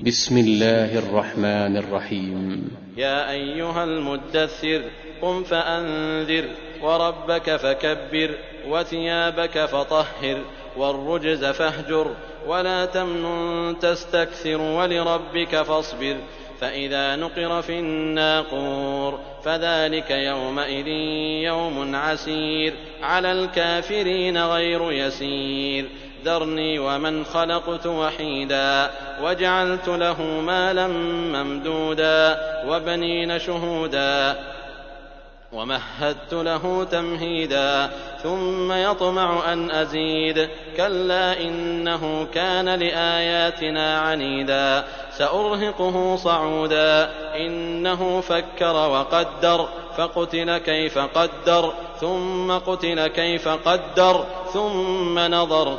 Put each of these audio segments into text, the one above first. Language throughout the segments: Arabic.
بسم الله الرحمن الرحيم. يا أيها المدثر قم فأنذر وربك فكبر وثيابك فطهر والرجز فاهجر ولا تمنن تستكثر ولربك فاصبر. فإذا نقر في الناقور فذلك يومئذ يوم عسير على الكافرين غير يسير. ذرني ومن خلقت وحيدا وجعلت له مالا ممدودا وبنين شهودا ومهدت له تمهيدا ثم يطمع ان ازيد كلا انه كان لاياتنا عنيدا سارهقه صعودا انه فكر وقدر فقتل كيف قدر ثم قتل كيف قدر ثم نظر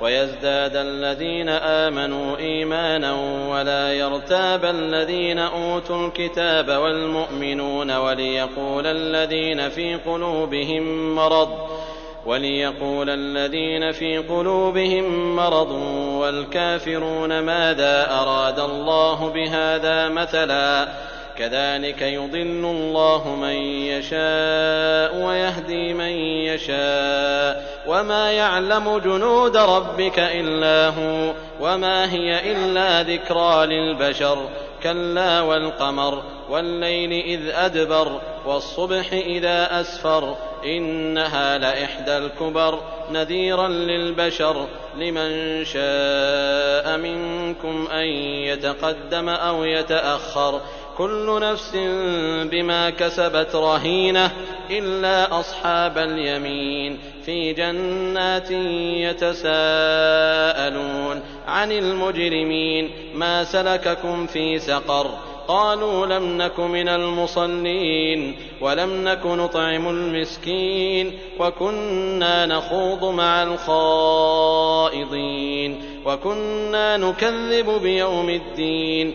ويزداد الذين آمنوا إيمانا ولا يرتاب الذين أوتوا الكتاب والمؤمنون وليقول الذين في قلوبهم مرض وليقول الذين في قلوبهم مرض والكافرون ماذا أراد الله بهذا مثلا كذلك يضل الله من يشاء ويهدي من يشاء وما يعلم جنود ربك الا هو وما هي الا ذكرى للبشر كلا والقمر والليل اذ ادبر والصبح اذا اسفر انها لاحدى الكبر نذيرا للبشر لمن شاء منكم ان يتقدم أو يتاخر كل نفس بما كسبت رهينة إلا أصحاب اليمين في جنات يتساءلون عن المجرمين ما سلككم في سقر قالوا لم نك من المصلين ولم نك نطعم المسكين وكنا نخوض مع الخائضين وكنا نكذب بيوم الدين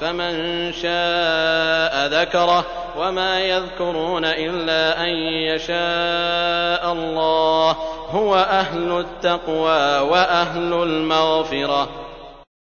فمن شاء ذكره وما يذكرون إلا أن يشاء الله. هو أهل التقوى وأهل المغفرة.